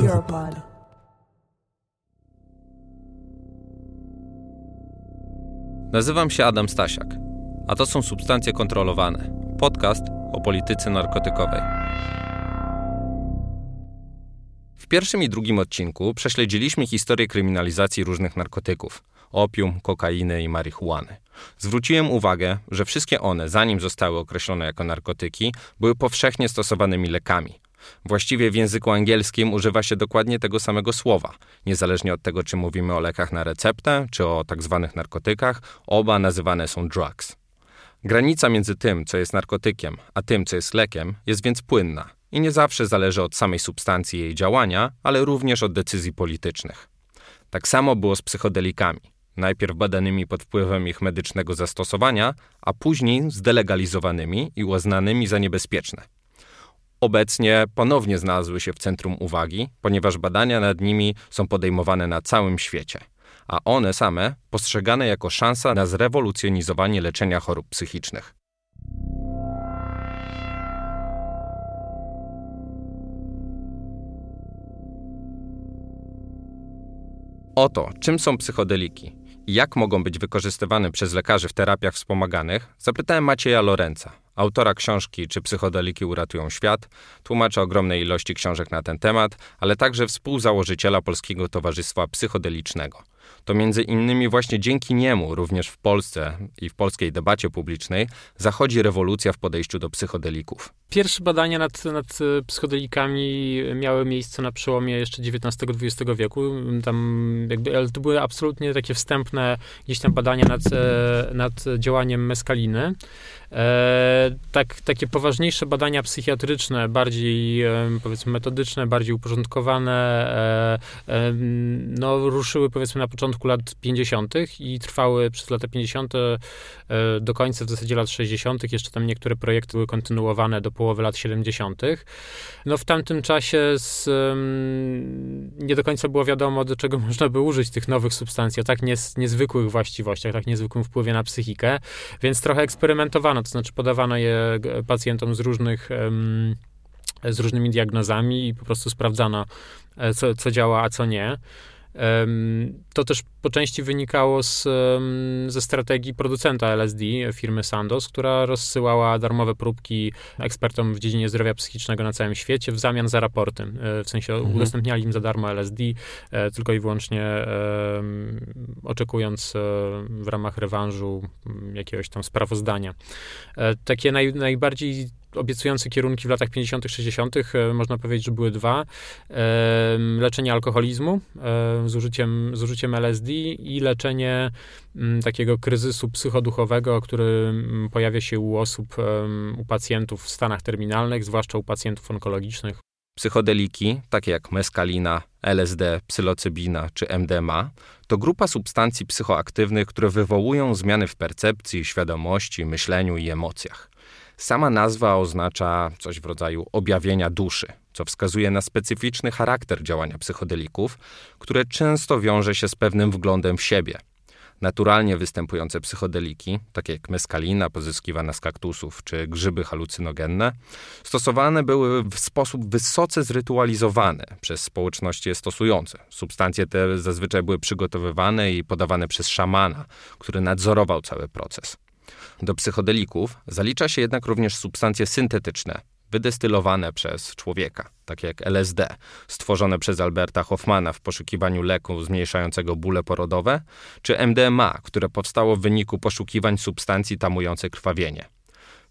Europod. Nazywam się Adam Stasiak, a to są Substancje Kontrolowane, podcast o polityce narkotykowej. W pierwszym i drugim odcinku prześledziliśmy historię kryminalizacji różnych narkotyków opium, kokainy i marihuany. Zwróciłem uwagę, że wszystkie one, zanim zostały określone jako narkotyki, były powszechnie stosowanymi lekami. Właściwie w języku angielskim używa się dokładnie tego samego słowa, niezależnie od tego, czy mówimy o lekach na receptę, czy o tak zwanych narkotykach, oba nazywane są drugs. Granica między tym, co jest narkotykiem, a tym, co jest lekiem, jest więc płynna i nie zawsze zależy od samej substancji jej działania, ale również od decyzji politycznych. Tak samo było z psychodelikami. Najpierw badanymi pod wpływem ich medycznego zastosowania, a później zdelegalizowanymi i uznanymi za niebezpieczne. Obecnie ponownie znalazły się w centrum uwagi, ponieważ badania nad nimi są podejmowane na całym świecie, a one same postrzegane jako szansa na zrewolucjonizowanie leczenia chorób psychicznych. Oto, czym są psychodeliki? I jak mogą być wykorzystywane przez lekarzy w terapiach wspomaganych, zapytałem Macieja Lorenza, autora książki Czy psychodeliki uratują świat, tłumacza ogromnej ilości książek na ten temat, ale także współzałożyciela Polskiego Towarzystwa Psychodelicznego. To między innymi właśnie dzięki niemu również w Polsce i w polskiej debacie publicznej zachodzi rewolucja w podejściu do psychodelików. Pierwsze badania nad, nad psychodelikami miały miejsce na przełomie jeszcze XIX-XX wieku. Tam jakby, ale to były absolutnie takie wstępne gdzieś tam badania nad, nad działaniem meskaliny. E, tak, takie poważniejsze badania psychiatryczne, bardziej e, powiedzmy metodyczne, bardziej uporządkowane, e, e, no, ruszyły powiedzmy na początku lat 50. i trwały przez lata 50. E, do końca w zasadzie lat 60. Jeszcze tam niektóre projekty były kontynuowane do połowy lat 70. No w tamtym czasie z, nie do końca było wiadomo, do czego można by użyć tych nowych substancji o tak niezwykłych właściwościach, tak niezwykłym wpływie na psychikę, więc trochę eksperymentowano, to znaczy podawano je pacjentom z różnych z różnymi diagnozami i po prostu sprawdzano, e, co, co działa, a co nie. To też po części wynikało z, ze strategii producenta LSD, firmy Sandoz, która rozsyłała darmowe próbki ekspertom w dziedzinie zdrowia psychicznego na całym świecie w zamian za raporty. E, w sensie mhm. udostępniali im za darmo LSD, e, tylko i wyłącznie oczekując e, w ramach rewanżu jakiegoś tam sprawozdania. Takie naj, najbardziej obiecujące kierunki w latach 50., 60., e, można powiedzieć, że były dwa. Leczenie alkoholizmu z użyciem, z użyciem LSD i leczenie mm, takiego kryzysu psychoduchowego, który mm, pojawia się u osób, u pacjentów w stanach terminalnych, zwłaszcza u pacjentów onkologicznych. Psychodeliki, takie jak meskalina, LSD, psylocybina czy MDMA, to grupa substancji psychoaktywnych, które wywołują zmiany w percepcji, świadomości, myśleniu i emocjach. Sama nazwa oznacza coś w rodzaju objawienia duszy, co wskazuje na specyficzny charakter działania psychodelików, które często wiąże się z pewnym wglądem w siebie. Naturalnie występujące psychodeliki, takie jak meskalina pozyskiwana z kaktusów czy grzyby halucynogenne, stosowane były w sposób wysoce zrytualizowany przez społeczności je stosujące. Substancje te zazwyczaj były przygotowywane i podawane przez szamana, który nadzorował cały proces. Do psychodelików zalicza się jednak również substancje syntetyczne, wydestylowane przez człowieka, takie jak LSD, stworzone przez Alberta Hoffmana w poszukiwaniu leku zmniejszającego bóle porodowe, czy MDMA, które powstało w wyniku poszukiwań substancji tamujących krwawienie.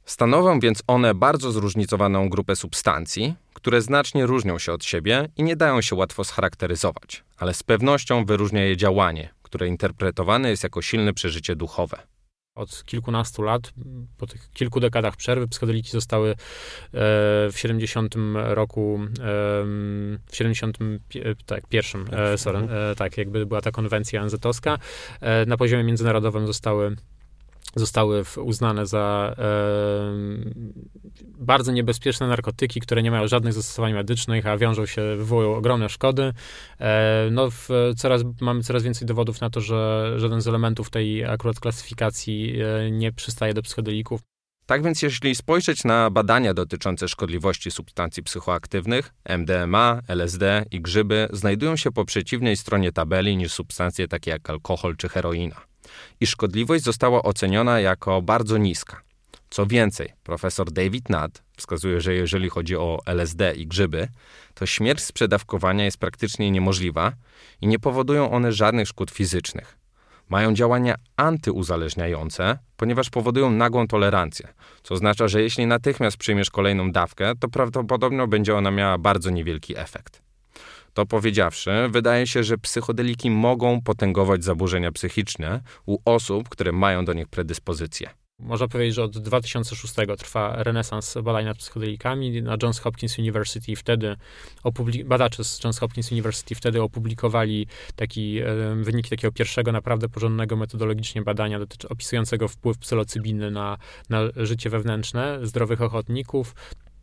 Stanowią więc one bardzo zróżnicowaną grupę substancji, które znacznie różnią się od siebie i nie dają się łatwo scharakteryzować, ale z pewnością wyróżnia je działanie, które interpretowane jest jako silne przeżycie duchowe. Od kilkunastu lat, po tych kilku dekadach przerwy, psychodeliki zostały e, w 70 roku, w 71, tak, pierwszym, e, sorry, e, tak, jakby była ta konwencja ONZ-owska, na poziomie międzynarodowym zostały zostały uznane za e, bardzo niebezpieczne narkotyki, które nie mają żadnych zastosowań medycznych, a wiążą się, wywołują ogromne szkody. E, no, w, coraz, mamy coraz więcej dowodów na to, że żaden z elementów tej akurat klasyfikacji e, nie przystaje do psychodelików. Tak więc jeśli spojrzeć na badania dotyczące szkodliwości substancji psychoaktywnych, MDMA, LSD i grzyby znajdują się po przeciwnej stronie tabeli niż substancje takie jak alkohol czy heroina i szkodliwość została oceniona jako bardzo niska. Co więcej, profesor David Nutt wskazuje, że jeżeli chodzi o LSD i grzyby, to śmierć z przedawkowania jest praktycznie niemożliwa i nie powodują one żadnych szkód fizycznych. Mają działania antyuzależniające, ponieważ powodują nagłą tolerancję, co oznacza, że jeśli natychmiast przyjmiesz kolejną dawkę, to prawdopodobnie będzie ona miała bardzo niewielki efekt. To powiedziawszy, wydaje się, że psychodeliki mogą potęgować zaburzenia psychiczne u osób, które mają do nich predyspozycje. Można powiedzieć, że od 2006 trwa renesans badań nad psychodelikami. Na Johns Hopkins University wtedy badacze z Johns Hopkins University wtedy opublikowali taki, wyniki takiego pierwszego naprawdę porządnego metodologicznie badania dotyczy, opisującego wpływ psylocybiny na, na życie wewnętrzne zdrowych ochotników.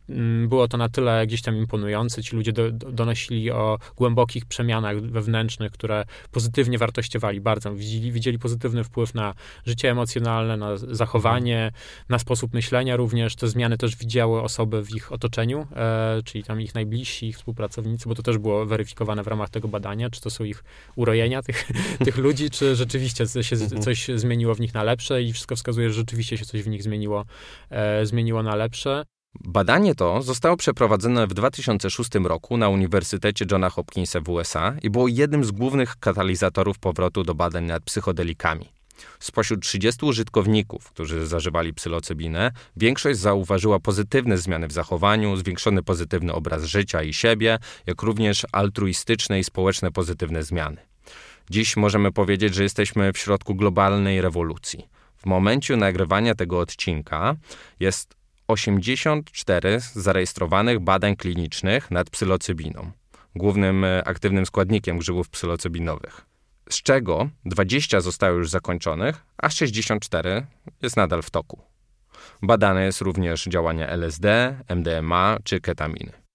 Mm, było to na tyle gdzieś tam imponujące. Ci ludzie do, do, donosili o głębokich przemianach wewnętrznych, które pozytywnie wartościowali bardzo. Widzieli, widzieli pozytywny wpływ na życie emocjonalne, na zachowanie, na sposób myślenia również. Te zmiany też widziały osoby w ich otoczeniu, e, czyli tam ich najbliżsi, ich współpracownicy, bo to też było weryfikowane w ramach tego badania, czy to są ich urojenia tych, tych ludzi, czy rzeczywiście się mhm. coś zmieniło w nich na lepsze i wszystko wskazuje, że rzeczywiście się coś w nich zmieniło, e, zmieniło na lepsze. Badanie to zostało przeprowadzone w 2006 roku na Uniwersytecie Johna Hopkinsa w USA i było jednym z głównych katalizatorów powrotu do badań nad psychodelikami. Spośród 30 użytkowników, którzy zażywali psylocybinę, większość zauważyła pozytywne zmiany w zachowaniu, zwiększony pozytywny obraz życia i siebie, jak również altruistyczne i społeczne pozytywne zmiany. Dziś możemy powiedzieć, że jesteśmy w środku globalnej rewolucji. W momencie nagrywania tego odcinka jest 84 zarejestrowanych badań klinicznych nad psylocybiną, głównym e, aktywnym składnikiem grzybów psylocybinowych. Z czego 20 zostało już zakończonych, a 64 jest nadal w toku. Badane jest również działanie LSD, MDMA czy ketaminy.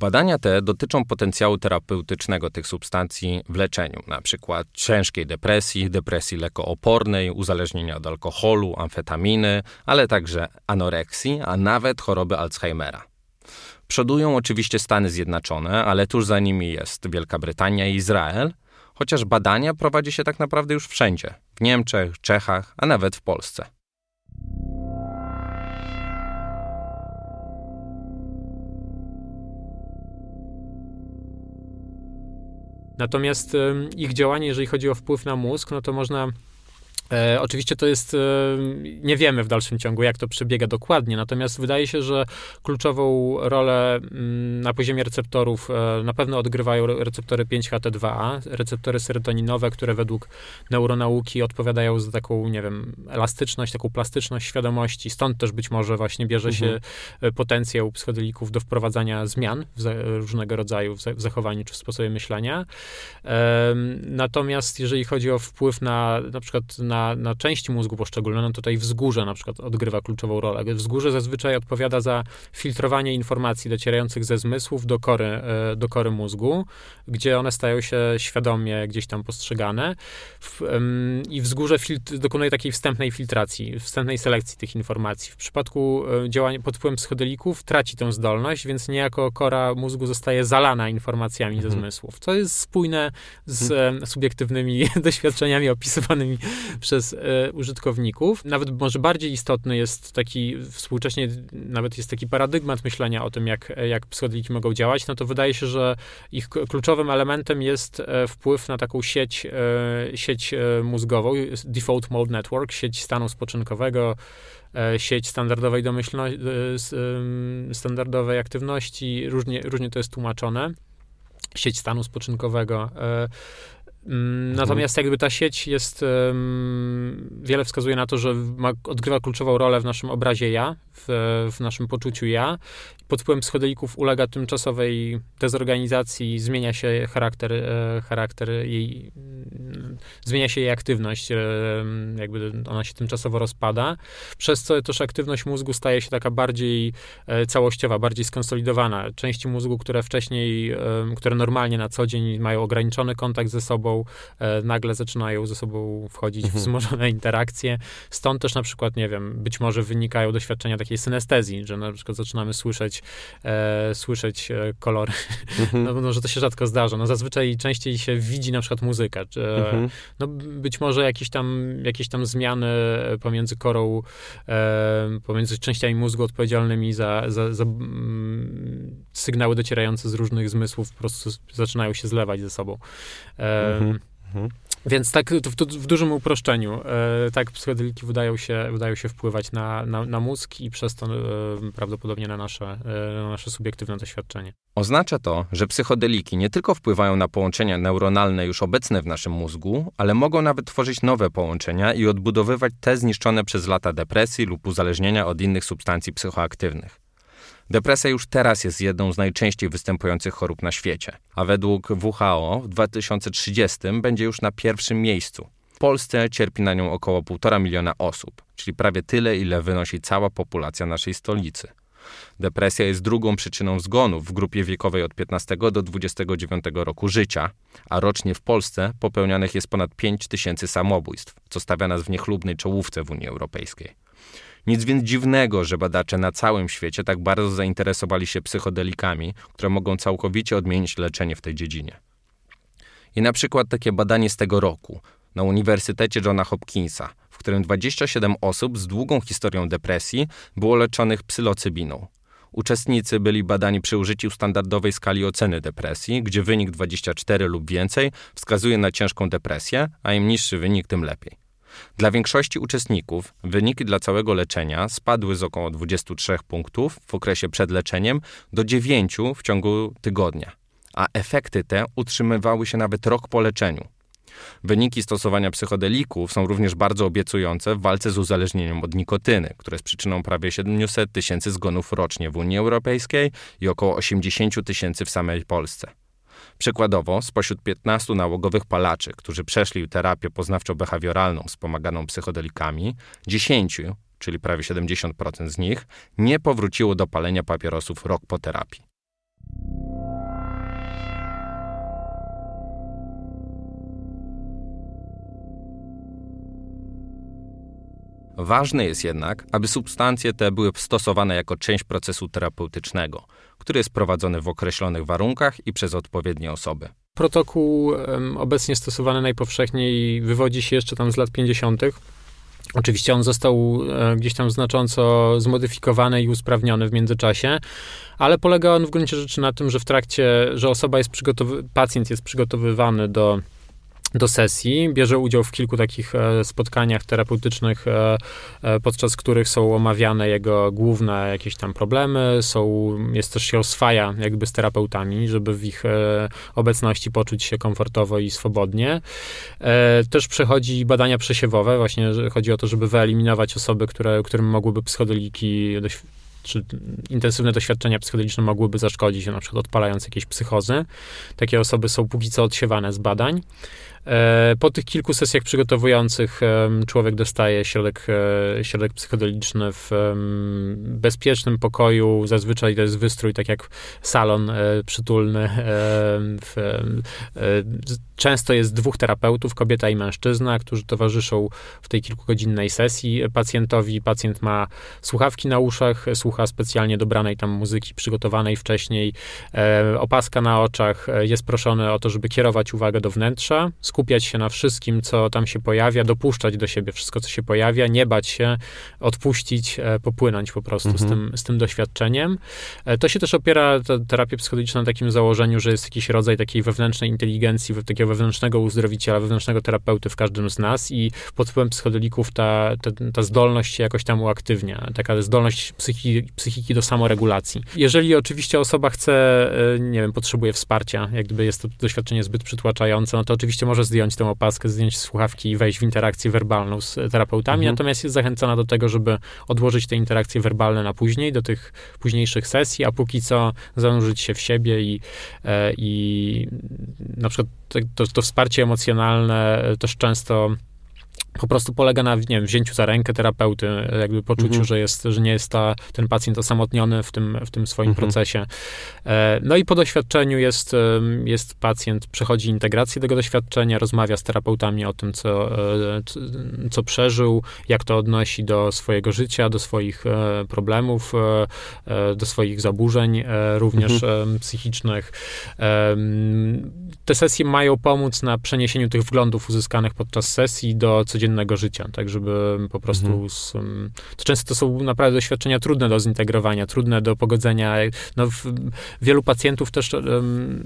Badania te dotyczą potencjału terapeutycznego tych substancji w leczeniu, np. ciężkiej depresji, depresji lekoopornej, uzależnienia od alkoholu, amfetaminy, ale także anoreksji, a nawet choroby Alzheimera. Przodują oczywiście Stany Zjednoczone, ale tuż za nimi jest Wielka Brytania i Izrael, chociaż badania prowadzi się tak naprawdę już wszędzie w Niemczech, Czechach, a nawet w Polsce. Natomiast ich działanie, jeżeli chodzi o wpływ na mózg, no to można E, oczywiście to jest, e, nie wiemy w dalszym ciągu, jak to przebiega dokładnie, natomiast wydaje się, że kluczową rolę m, mm, na poziomie receptorów e, na pewno odgrywają receptory 5HT2A, receptory serotoninowe, które według neuronauki odpowiadają za taką, nie wiem, elastyczność, taką plastyczność świadomości. Stąd też być może właśnie bierze mhm. się potencjał psychodelików do wprowadzania zmian różnego rodzaju w, w zachowaniu czy w sposobie myślenia. Natomiast jeżeli chodzi o wpływ na na przykład na na, części mózgu poszczególne, no tutaj wzgórze na przykład odgrywa kluczową rolę. Wzgórze zazwyczaj odpowiada za filtrowanie informacji docierających ze zmysłów do kory, e, do kory mózgu, gdzie one stają się świadomie gdzieś tam postrzegane i wzgórze dokonuje takiej wstępnej filtracji, wstępnej selekcji tych informacji. W przypadku e, działania pod wpływem psychodelików traci tę zdolność, więc niejako kora mózgu zostaje zalana informacjami mhm. ze zmysłów, co jest spójne z mhm. subiektywnymi doświadczeniami opisywanymi przez e, użytkowników. Nawet może bardziej istotny jest taki, współcześnie nawet jest taki paradygmat myślenia o tym, jak, jak psychodeliki mogą działać, no to wydaje się, że ich kluczowym elementem jest e, wpływ na taką sieć, e, sieć mózgową, default mode network, sieć stanu spoczynkowego, sieć standardowej domyślności, standardowej aktywności, różnie, różnie to jest tłumaczone sieć stanu spoczynkowego. Mhm. Natomiast jakby ta sieć jest, wiele wskazuje na to, że ma, odgrywa kluczową rolę w naszym obrazie ja, w, w naszym poczuciu ja. Pod wpływem psychodelików ulega tymczasowej dezorganizacji, zmienia się charakter, e, charakter jej, mm, zmienia się jej aktywność, e, jakby ona się tymczasowo rozpada, przez co też aktywność mózgu staje się taka bardziej e, całościowa, bardziej skonsolidowana. Części mózgu, które wcześniej, które normalnie na co dzień mają ograniczony kontakt ze sobą, e, nagle zaczynają ze sobą wchodzić mhm. w wzmożone interakcje. Stąd też na przykład, nie wiem, być może wynikają doświadczenia takiej synestezji, że na przykład zaczynamy słyszeć, e, słyszeć e, kolory. Mhm. No, no, że to się rzadko zdarza. No, zazwyczaj częściej się widzi na przykład muzykę. Czy, mhm. No, być może jakieś tam, jakieś tam zmiany pomiędzy korą, e, pomiędzy częściami mózgu odpowiedzialnymi za, za, za mm, sygnały docierające z różnych zmysłów po prostu zaczynają się zlewać ze sobą. E, mhm. Mhm. Więc tak w, w, dużym uproszczeniu, e, tak psychodeliki wydają się, wydają się wpływać na, na, na mózg i przez to e, prawdopodobnie na nasze, e, na nasze subiektywne doświadczenie. Oznacza to, że psychodeliki nie tylko wpływają na połączenia neuronalne już obecne w naszym mózgu, ale mogą nawet tworzyć nowe połączenia i odbudowywać te zniszczone przez lata depresji lub uzależnienia od innych substancji psychoaktywnych. Depresja już teraz jest jedną z najczęściej występujących chorób na świecie, a według WHO w 2030 będzie już na pierwszym miejscu. W Polsce cierpi na nią około 1,5 miliona osób, czyli prawie tyle, ile wynosi cała populacja naszej stolicy. Depresja jest drugą przyczyną zgonów w grupie wiekowej od 15 do 29 roku życia, a rocznie w Polsce popełnianych jest ponad 5 tysięcy samobójstw, co stawia nas w niechlubnej czołówce w Unii Europejskiej. Nic więc dziwnego, że badacze na całym świecie tak bardzo zainteresowali się psychodelikami, które mogą całkowicie odmienić leczenie w tej dziedzinie. I na przykład takie badanie z tego roku na Uniwersytecie Johna Hopkinsa, w którym 27 osób z długą historią depresji było leczonych psylocybiną. Uczestnicy byli badani przy użyciu standardowej skali oceny depresji, gdzie wynik 24 lub więcej wskazuje na ciężką depresję, a im niższy wynik, tym lepiej. Dla większości uczestników wyniki dla całego leczenia spadły z około 23 punktów w okresie przed leczeniem do 9 w ciągu tygodnia, a efekty te utrzymywały się nawet rok po leczeniu. Wyniki stosowania psychodelików są również bardzo obiecujące w walce z uzależnieniem od nikotyny, które jest przyczyną prawie 700 tysięcy zgonów rocznie w Unii Europejskiej i około 80 tysięcy w samej Polsce. Przykładowo, spośród 15 nałogowych palaczy, którzy przeszli terapię poznawczo-behawioralną wspomaganą psychodelikami, 10, czyli prawie 70% z nich, nie powróciło do palenia papierosów rok po terapii. Ważne jest jednak, aby substancje te były stosowane jako część procesu terapeutycznego, który jest prowadzony w określonych warunkach i przez odpowiednie osoby. Protokół obecnie stosowany najpowszechniej wywodzi się jeszcze tam z lat 50. Oczywiście on został e, gdzieś tam znacząco zmodyfikowany i usprawniony w międzyczasie, ale polega on w gruncie rzeczy na tym, że w trakcie, że osoba jest przygotowywany, pacjent jest przygotowywany do do sesji. Bierze udział w kilku takich e, spotkaniach terapeutycznych, e, e, podczas których są omawiane jego główne jakieś tam problemy. Są, jest też się oswaja jakby z terapeutami, żeby w ich obecności poczuć się komfortowo i swobodnie. Też przechodzi badania przesiewowe, właśnie chodzi o to, żeby wyeliminować osoby, które, którym mogłyby psychodeliki czy intensywne doświadczenia psychodeliczne mogłyby zaszkodzić, na przykład odpalając jakieś psychozy. Takie osoby są póki co odsiewane z badań. E, po tych kilku sesjach przygotowujących człowiek dostaje środek, e, środek psychodeliczny w bezpiecznym pokoju. Zazwyczaj to jest wystrój, tak jak salon e, przytulny. Często jest dwóch terapeutów, kobieta i mężczyzna, którzy towarzyszą w tej kilkugodzinnej sesji pacjentowi. Pacjent ma słuchawki na uszach, słucha specjalnie dobranej tam muzyki przygotowanej wcześniej, opaska na oczach. Jest proszony o to, żeby kierować uwagę do wnętrza, skupiać się na wszystkim, co tam się pojawia, dopuszczać do siebie wszystko, co się pojawia, nie bać się, odpuścić, e, popłynąć po prostu mhm. z, tym, z tym doświadczeniem. E, to się też opiera, ta terapia psychodeliczna na takim założeniu, że jest jakiś rodzaj takiej wewnętrznej inteligencji, takiego wewnętrznego uzdrowiciela, wewnętrznego terapeuty w każdym z nas i pod wpływem psychodelików ta, ta, ta zdolność się jakoś tam uaktywnia, taka zdolność psychiki, psychiki do samoregulacji. Jeżeli oczywiście osoba chce, e, nie wiem, potrzebuje wsparcia, jak gdyby jest to doświadczenie zbyt przytłaczające, no to oczywiście może może zdjąć tę opaskę, zdjąć słuchawki i wejść w interakcję werbalną z terapeutami, mhm. natomiast jest zachęcona do tego, żeby odłożyć te interakcje werbalne na później, do tych późniejszych sesji, a póki co zanurzyć się w siebie i, e, i na przykład to, to wsparcie emocjonalne też często po prostu polega na, nie wiem, wzięciu za rękę terapeuty, jakby poczuciu, mhm. że, jest, że nie jest ta, ten pacjent osamotniony w tym, w tym swoim mhm. procesie. E, no i po doświadczeniu jest, jest pacjent, przechodzi integrację tego doświadczenia, rozmawia z terapeutami o tym, co, e, co przeżył, jak to odnosi do swojego życia, do swoich e, problemów, do swoich zaburzeń, również mhm. psychicznych. Te sesje mają pomóc na przeniesieniu tych wglądów uzyskanych podczas sesji do codziennego życia, tak żeby po prostu... Mhm. Z, to często to są naprawdę doświadczenia trudne do zintegrowania, trudne do pogodzenia. No, wielu pacjentów też,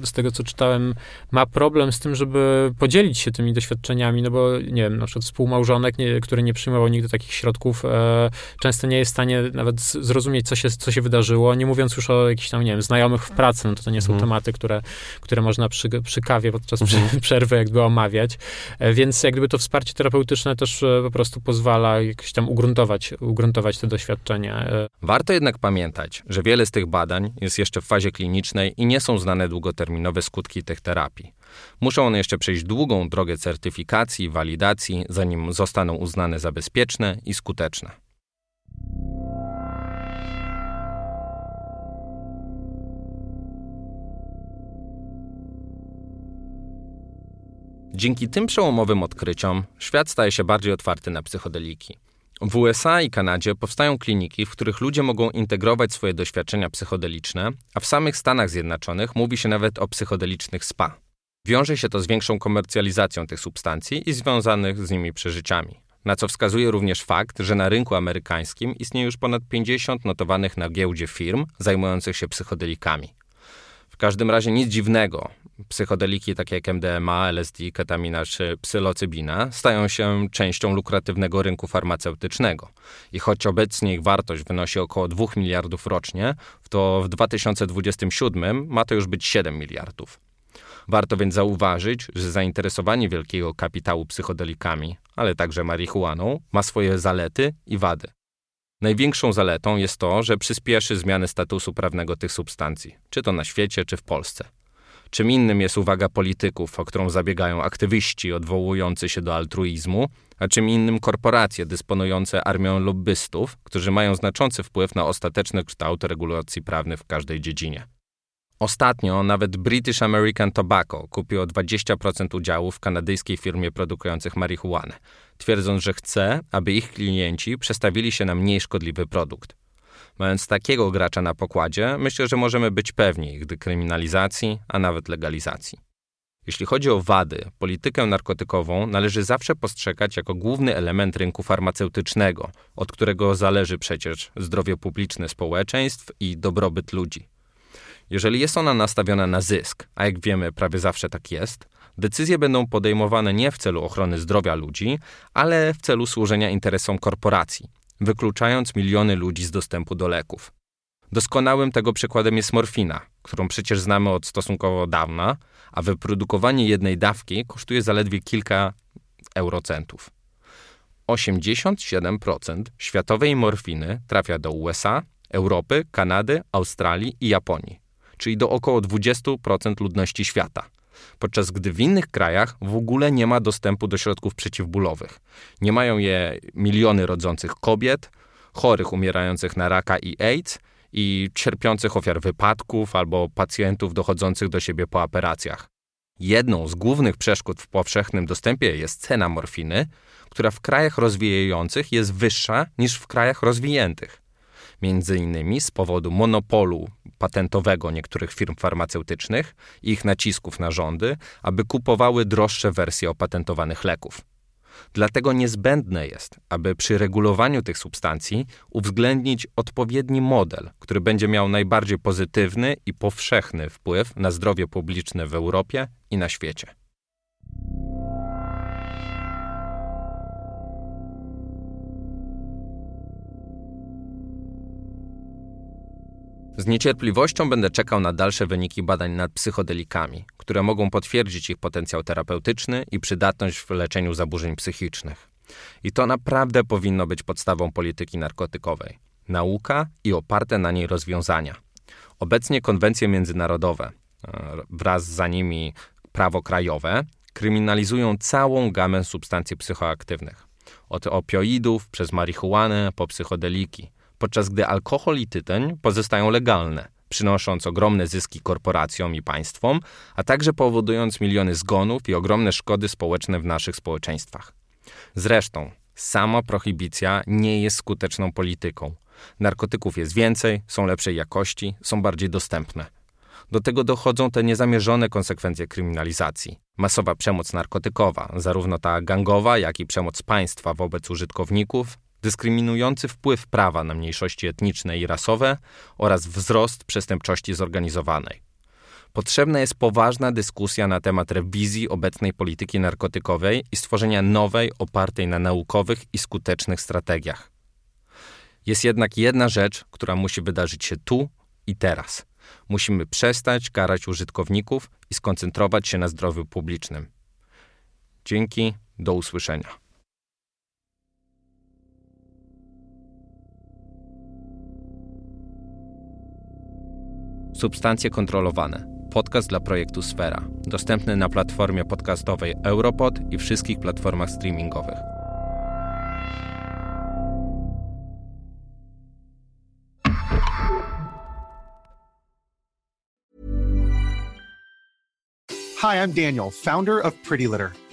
z tego co czytałem, ma problem z tym, żeby podzielić się tymi doświadczeniami, no bo, nie wiem, na przykład współmałżonek, nie, który nie przyjmował nigdy takich środków, e, często nie jest w stanie nawet zrozumieć, co się, co się wydarzyło, nie mówiąc już o jakichś tam, nie wiem, znajomych w pracy, no to to nie są mhm. tematy, które, które można przy, przy kawie podczas mhm. przerwy jakby omawiać, e, więc jak gdyby to wsparcie terapeutyczne też e, po prostu pozwala jakoś tam ugruntować, ugruntować te doświadczenia. E. Warto jednak pamiętać, że wiele z tych badań jest jeszcze w fazie klinicznej i nie są znane długoterminowe skutki tych terapii. Muszą one jeszcze przejść długą drogę certyfikacji, walidacji, zanim zostaną uznane za bezpieczne i skuteczne. Dzięki tym przełomowym odkryciom świat staje się bardziej otwarty na psychodeliki. W USA i Kanadzie powstają kliniki, w których ludzie mogą integrować swoje doświadczenia psychodeliczne, a w samych Stanach Zjednoczonych mówi się nawet o psychodelicznych spa. Wiąże się to z większą komercjalizacją tych substancji i związanych z nimi przeżyciami. Na co wskazuje również fakt, że na rynku amerykańskim istnieje już ponad 50 notowanych na giełdzie firm zajmujących się psychodelikami. Każdym razie nic dziwnego. Psychodeliki takie jak MDMA, LSD, ketamina czy psylocybina stają się częścią lukratywnego rynku farmaceutycznego. I choć obecnie ich wartość wynosi około 2 miliardów rocznie, to w 2027 ma to już być 7 miliardów. Warto więc zauważyć, że zainteresowanie wielkiego kapitału psychodelikami, ale także marihuaną, ma swoje zalety i wady. Największą zaletą jest to, że przyspieszy zmianę statusu prawnego tych substancji, czy to na świecie, czy w Polsce. Czym innym jest uwaga polityków, o którą zabiegają aktywiści odwołujący się do altruizmu, a czym innym korporacje dysponujące armią lobbystów, którzy mają znaczący wpływ na ostateczny kształt regulacji prawnych w każdej dziedzinie. Ostatnio nawet British American Tobacco kupiło 20% udziału w kanadyjskiej firmie produkujących marihuanę, twierdząc, że chce, aby ich klienci przestawili się na mniej szkodliwy produkt. Mając takiego gracza na pokładzie, myślę, że możemy być pewni ich dekryminalizacji, a nawet legalizacji. Jeśli chodzi o wady, politykę narkotykową należy zawsze postrzegać jako główny element rynku farmaceutycznego, od którego zależy przecież zdrowie publiczne społeczeństw i dobrobyt ludzi. Jeżeli jest ona nastawiona na zysk, a jak wiemy prawie zawsze tak jest, decyzje będą podejmowane nie w celu ochrony zdrowia ludzi, ale w celu służenia interesom korporacji, wykluczając miliony ludzi z dostępu do leków. Doskonałym tego przykładem jest morfina, którą przecież znamy od stosunkowo dawna, a wyprodukowanie jednej dawki kosztuje zaledwie kilka eurocentów. 87% światowej morfiny trafia do USA, Europy, Kanady, Australii i Japonii, czyli do około 20% ludności świata podczas gdy w innych krajach w ogóle nie ma dostępu do środków przeciwbólowych. Nie mają je miliony rodzących kobiet, chorych umierających na raka i AIDS i cierpiących ofiar wypadków albo pacjentów dochodzących do siebie po operacjach. Jedną z głównych przeszkód w powszechnym dostępie jest cena morfiny, która w krajach rozwijających jest wyższa niż w krajach rozwiniętych między innymi z powodu monopolu patentowego niektórych firm farmaceutycznych i ich nacisków na rządy, aby kupowały droższe wersje opatentowanych leków. Dlatego niezbędne jest, aby przy regulowaniu tych substancji uwzględnić odpowiedni model, który będzie miał najbardziej pozytywny i powszechny wpływ na zdrowie publiczne w Europie i na świecie. Z niecierpliwością będę czekał na dalsze wyniki badań nad psychodelikami, które mogą potwierdzić ich potencjał terapeutyczny i przydatność w leczeniu zaburzeń psychicznych. I to naprawdę powinno być podstawą polityki narkotykowej. Nauka i oparte na niej rozwiązania. Obecnie konwencje międzynarodowe, e, wraz za nimi prawo krajowe, kryminalizują całą gamę substancji psychoaktywnych. Od opioidów przez marihuanę po psychodeliki, podczas gdy alkohol i tytoń pozostają legalne, przynosząc ogromne zyski korporacjom i państwom, a także powodując miliony zgonów i ogromne szkody społeczne w naszych społeczeństwach. Zresztą, sama prohibicja nie jest skuteczną polityką. Narkotyków jest więcej, są lepszej jakości, są bardziej dostępne. Do tego dochodzą te niezamierzone konsekwencje kryminalizacji. Masowa przemoc narkotykowa, zarówno ta gangowa, jak i przemoc państwa wobec użytkowników, dyskryminujący wpływ prawa na mniejszości etniczne i rasowe oraz wzrost przestępczości zorganizowanej. Potrzebna jest poważna dyskusja na temat rewizji obecnej polityki narkotykowej i stworzenia nowej, opartej na naukowych i skutecznych strategiach. Jest jednak jedna rzecz, która musi wydarzyć się tu i teraz. Musimy przestać karać użytkowników i skoncentrować się na zdrowiu publicznym. Dzięki, do usłyszenia. Substancje kontrolowane. Podcast dla projektu Sfera. Dostępny na platformie podcastowej Europod i wszystkich platformach streamingowych. Hi, I'm Daniel, founder of Pretty Litter.